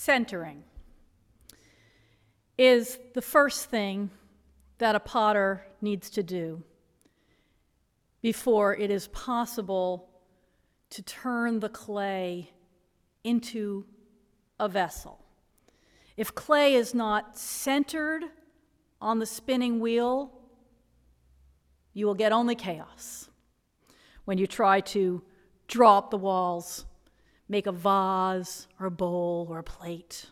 centering is the first thing that a potter needs to do before it is possible to turn the clay into a vessel. If clay is not centered on the spinning wheel, you will get only chaos. When you try to draw up the walls, make a vase or a bowl or a plate.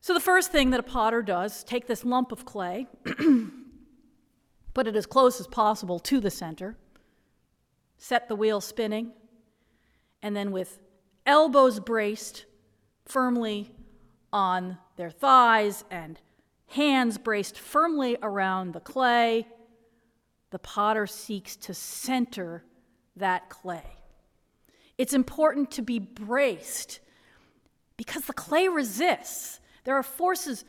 So, the first thing that a potter does, take this lump of clay, put it as close as possible to the center, set the wheel spinning, and then with elbows braced firmly on their thighs and hands braced firmly around the clay, the potter seeks to center that clay. It's important to be braced because the clay resists. There are forces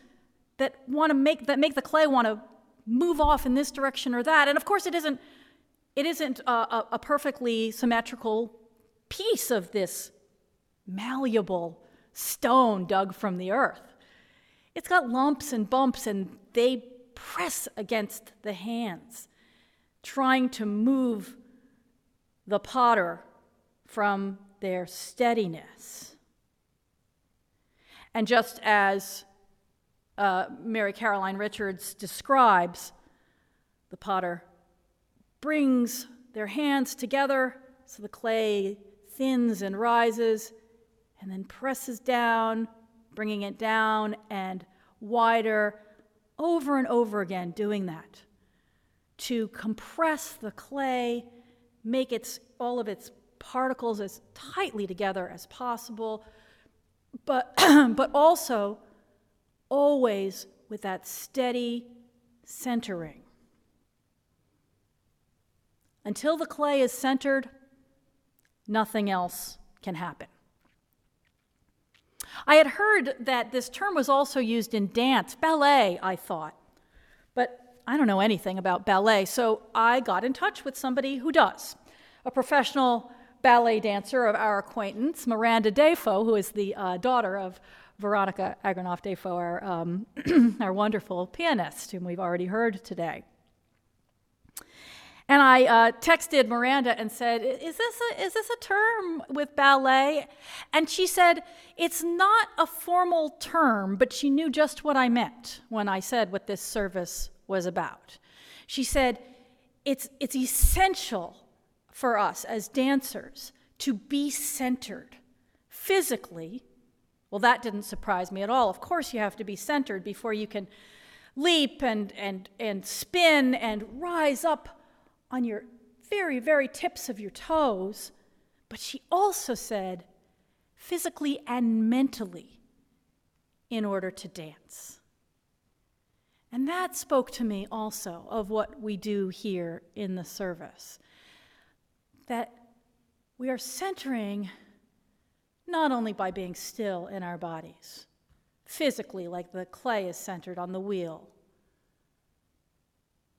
that want to make that make the clay want to move off in this direction or that. And of course, it isn't it isn't a, a perfectly symmetrical piece of this malleable stone dug from the earth. It's got lumps and bumps, and they press against the hands, trying to move the potter from their steadiness. And just as uh, Mary Caroline Richards describes, the potter brings their hands together so the clay thins and rises, and then presses down, bringing it down and wider, over and over again, doing that to compress the clay, make its, all of its particles as tightly together as possible, but, but also always with that steady centering. Until the clay is centered, nothing else can happen. I had heard that this term was also used in dance, ballet, I thought. But I don't know anything about ballet, so I got in touch with somebody who does. A professional ballet dancer of our acquaintance, Miranda Defoe, who is the uh, daughter of Veronica Agranoff Defoe, our, um, our wonderful pianist, whom we've already heard today. And I uh, texted Miranda and said, is this, a, is this a term with ballet? And she said, It's not a formal term, but she knew just what I meant when I said what this service was about. She said, It's, it's essential for us as dancers to be centered physically. Well, that didn't surprise me at all. Of course, you have to be centered before you can leap and, and, and spin and rise up on your very, very tips of your toes, but she also said physically and mentally in order to dance. And that spoke to me also of what we do here in the service. That we are centering not only by being still in our bodies, physically, like the clay is centered on the wheel,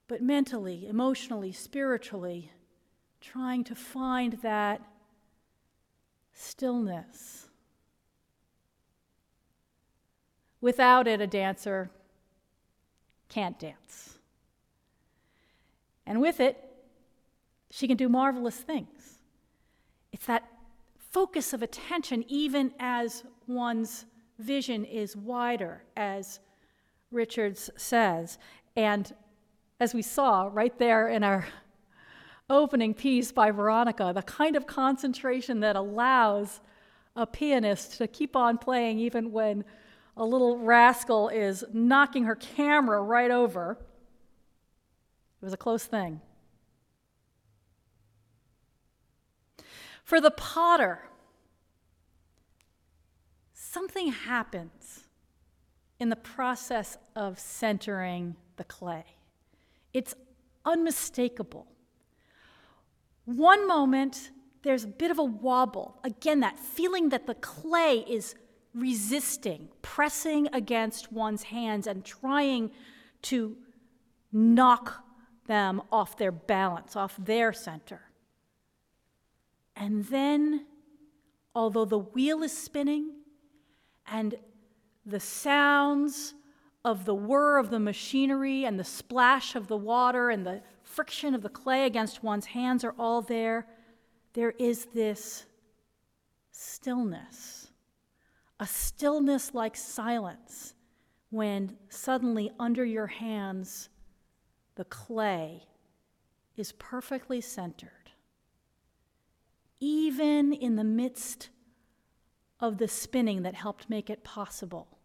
but mentally, emotionally, spiritually, trying to find that stillness. Without it, a dancer can't dance. And with it, she can do marvelous things. It's that focus of attention, even as one's vision is wider, as Richards says. And as we saw right there in our opening piece by Veronica, the kind of concentration that allows a pianist to keep on playing even when a little rascal is knocking her camera right over. It was a close thing. For the potter, something happens in the process of centering the clay. It's unmistakable. One moment, there's a bit of a wobble. Again, that feeling that the clay is resisting, pressing against one's hands and trying to knock them off their balance, off their center. And then, although the wheel is spinning and the sounds of the whir of the machinery and the splash of the water and the friction of the clay against one's hands are all there, there is this stillness, a stillness like silence when suddenly under your hands the clay is perfectly centered. Even in the midst of the spinning that helped make it possible,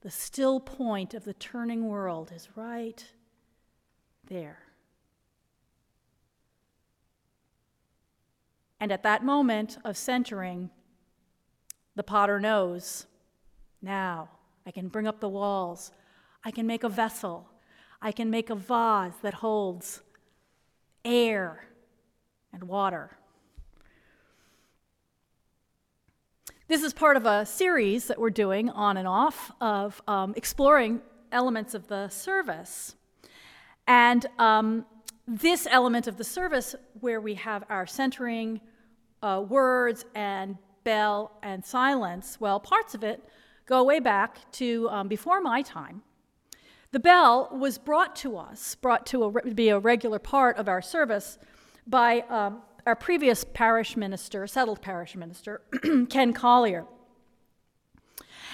the still point of the turning world is right there. And at that moment of centering, the potter knows now I can bring up the walls, I can make a vessel, I can make a vase that holds air and water. This is part of a series that we're doing on and off of um, exploring elements of the service. And um, this element of the service, where we have our centering uh, words and bell and silence, well, parts of it go way back to um, before my time. The bell was brought to us, brought to a, be a regular part of our service by um, our previous parish minister, settled parish minister, Ken Collier.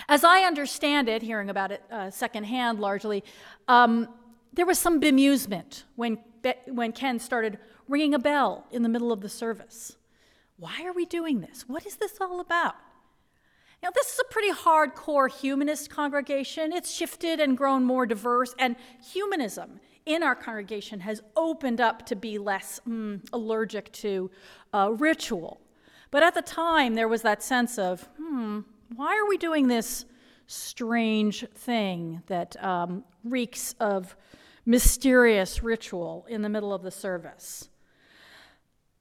As I understand it, hearing about it uh, secondhand largely, um, there was some bemusement when, when Ken started ringing a bell in the middle of the service. Why are we doing this? What is this all about? Now, this is a pretty hardcore humanist congregation. It's shifted and grown more diverse, and humanism in our congregation has opened up to be less mm, allergic to uh, ritual. But at the time, there was that sense of, hmm, why are we doing this strange thing that um, reeks of mysterious ritual in the middle of the service?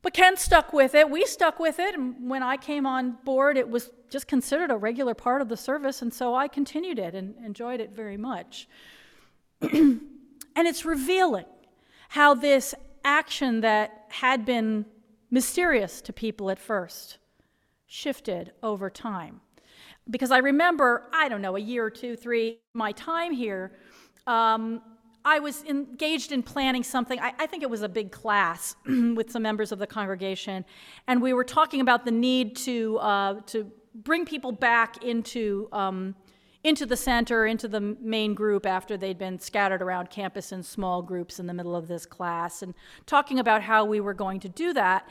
But Ken stuck with it. We stuck with it. And when I came on board, it was just considered a regular part of the service. And so I continued it and enjoyed it very much. And it's revealing how this action that had been mysterious to people at first shifted over time. Because I remember, I don't know, a year or two, three, my time here, um, I was engaged in planning something. I, I think it was a big class with some members of the congregation, and we were talking about the need to, uh, to bring people back into um, into the center, into the main group after they'd been scattered around campus in small groups in the middle of this class, and talking about how we were going to do that.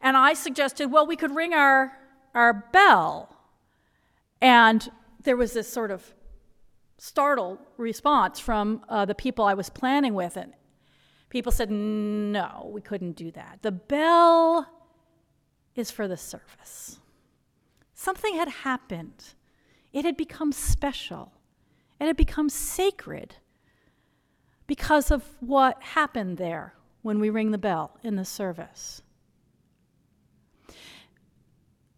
And I suggested, well, we could ring our, our bell. And there was this sort of startled response from uh, the people I was planning with. And people said, no, we couldn't do that. The bell is for the service. Something had happened it had become special. It had become sacred because of what happened there when we ring the bell in the service.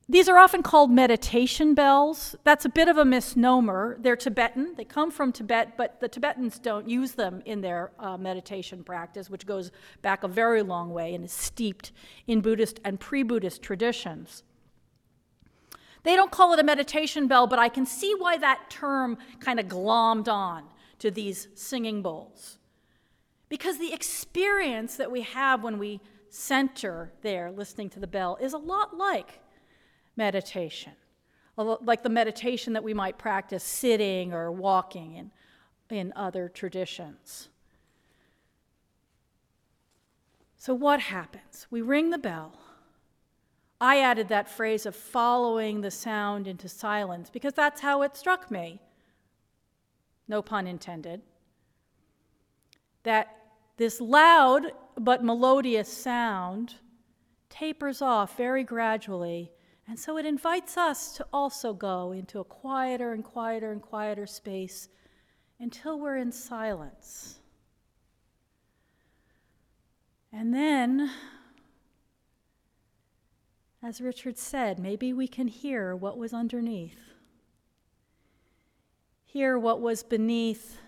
These are often called meditation bells. That's a bit of a misnomer. They're Tibetan. They come from Tibet, but the Tibetans don't use them in their uh, meditation practice, which goes back a very long way and is steeped in Buddhist and pre Buddhist traditions. They don't call it a meditation bell, but I can see why that term kind of glommed on to these singing bowls. Because the experience that we have when we center there listening to the bell is a lot like meditation, like the meditation that we might practice sitting or walking in, in other traditions. So, what happens? We ring the bell. I added that phrase of following the sound into silence because that's how it struck me. No pun intended. That this loud but melodious sound tapers off very gradually, and so it invites us to also go into a quieter and quieter and quieter space until we're in silence. And then as Richard said, maybe we can hear what was underneath. Hear what was beneath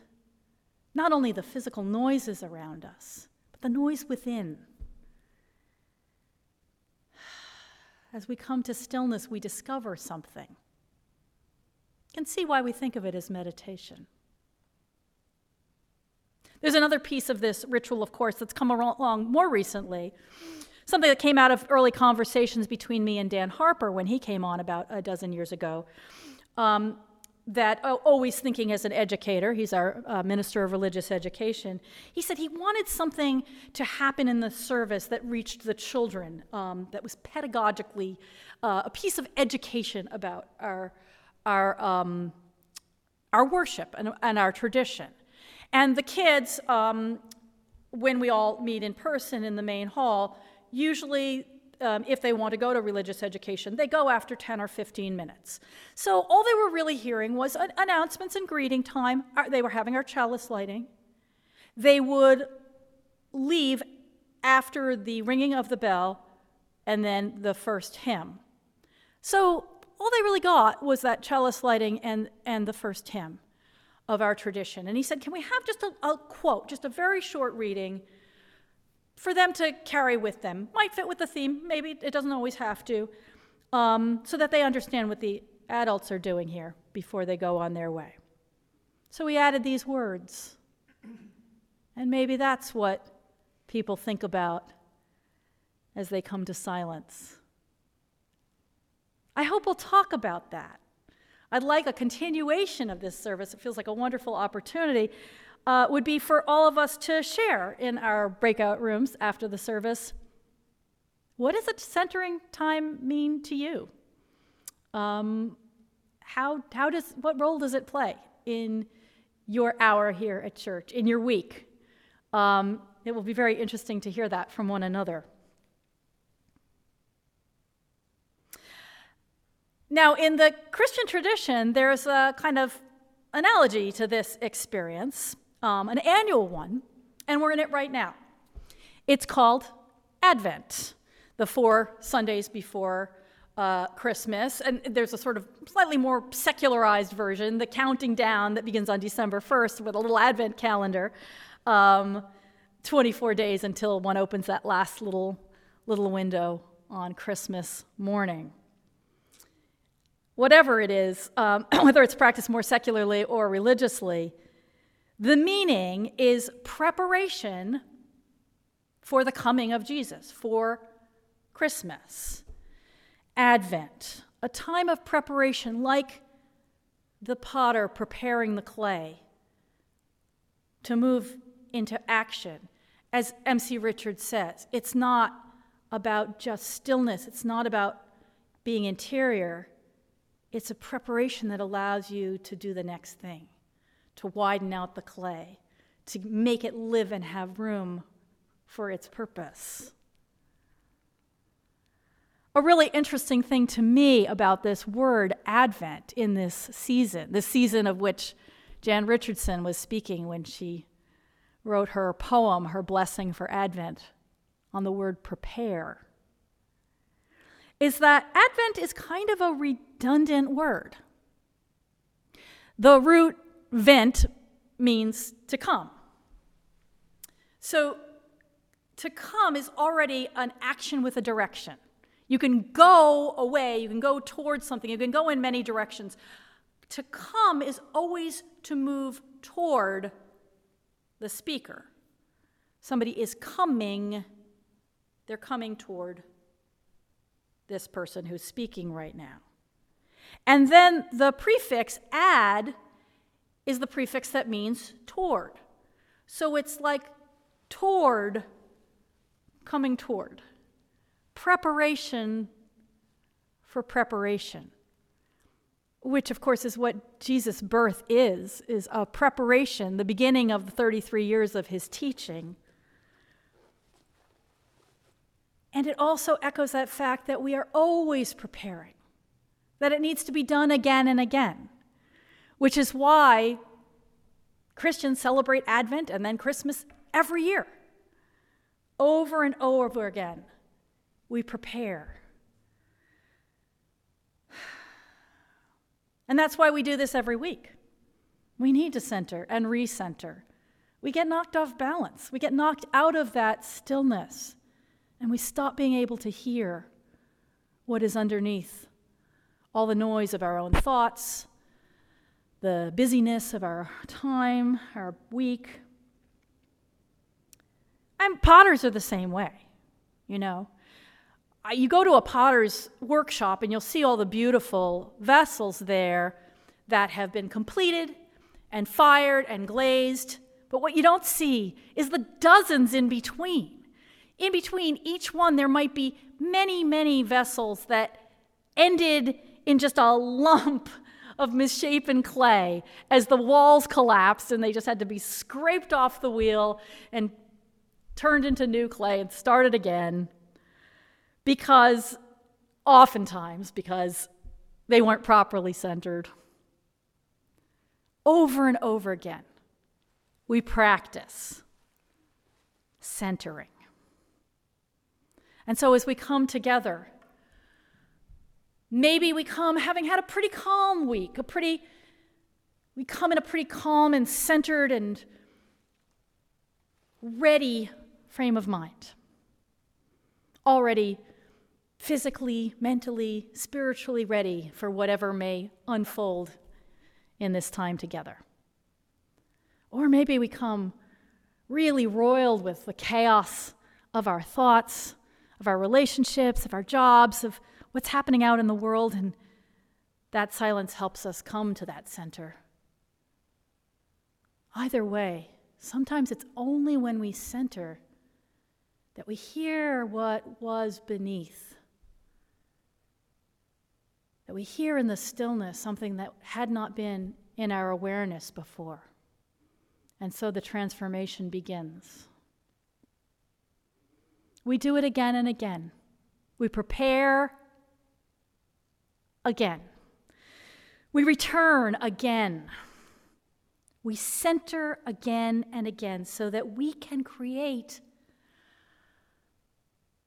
not only the physical noises around us, but the noise within. As we come to stillness, we discover something. Can see why we think of it as meditation. There's another piece of this ritual, of course, that's come along more recently. Something that came out of early conversations between me and Dan Harper when he came on about a dozen years ago. Um, that oh, always thinking as an educator, he's our uh, minister of religious education, he said he wanted something to happen in the service that reached the children, um, that was pedagogically uh, a piece of education about our, our, um, our worship and, and our tradition. And the kids, um, when we all meet in person in the main hall, usually, um, if they want to go to religious education, they go after 10 or 15 minutes. So all they were really hearing was announcements and greeting time. They were having our chalice lighting. They would leave after the ringing of the bell and then the first hymn. So all they really got was that chalice lighting and, and the first hymn of our tradition. And he said, Can we have just a, a quote, just a very short reading for them to carry with them? Might fit with the theme, maybe it doesn't always have to, um, so that they understand what the adults are doing here before they go on their way. So we added these words. And maybe that's what people think about as they come to silence. I hope we'll talk about that. I'd like a continuation of this service. It feels like a wonderful opportunity. Uh, would be for all of us to share in our breakout rooms after the service. What does a centering time mean to you? Um, how, how does, what role does it play in your hour here at church, in your week? Um, it will be very interesting to hear that from one another. Now, in the Christian tradition, there's a kind of analogy to this experience, um, an annual one, and we're in it right now. It's called Advent, the four Sundays before uh, Christmas. And there's a sort of slightly more secularized version, the counting down that begins on December 1st with a little Advent calendar, um, 24 days until one opens that last little, little window on Christmas morning whatever it is, um, whether it's practiced more secularly or religiously, the meaning is preparation for the coming of Jesus, for Christmas, Advent, a time of preparation like the potter preparing the clay to move into action. As M.C. Richards says, it's not about just stillness, it's not about being interior, it's a preparation that allows you to do the next thing, to widen out the clay, to make it live and have room for its purpose. A really interesting thing to me about this word Advent in this season, the season of which Jan Richardson was speaking when she wrote her poem, Her Blessing for Advent, on the word prepare is that Advent is kind of a redundant word. The root vent means to come. So to come is already an action with a direction. You can go away, you can go towards something, you can go in many directions. To come is always to move toward the speaker. Somebody is coming, they're coming toward this person who's speaking right now. And then the prefix ad is the prefix that means toward. So it's like toward, coming toward. Preparation for preparation. Which, of course, is what Jesus' birth is, is a preparation, the beginning of the 33 years of his teaching and it also echoes that fact that we are always preparing, that it needs to be done again and again, which is why Christians celebrate Advent and then Christmas every year. Over and over again, we prepare. And that's why we do this every week. We need to center and recenter. We get knocked off balance, we get knocked out of that stillness and we stop being able to hear what is underneath all the noise of our own thoughts, the busyness of our time, our week. And potters are the same way, you know. You go to a potter's workshop and you'll see all the beautiful vessels there that have been completed and fired and glazed. But what you don't see is the dozens in between. In between each one, there might be many, many vessels that ended in just a lump of misshapen clay. As the walls collapsed and they just had to be scraped off the wheel and turned into new clay and started again because oftentimes because they weren't properly centered. Over and over again we practice centering. And so as we come together maybe we come having had a pretty calm week a pretty we come in a pretty calm and centered and ready frame of mind. Already physically, mentally, spiritually ready for whatever may unfold in this time together. Or maybe we come really roiled with the chaos of our thoughts, of our relationships, of our jobs, of what's happening out in the world, and that silence helps us come to that center. Either way, sometimes it's only when we center that we hear what was beneath, that we hear in the stillness something that had not been in our awareness before. And so the transformation begins. We do it again and again. We prepare again. We return again. We center again and again so that we can create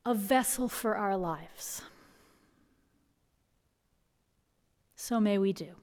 a vessel for our lives. So may we do.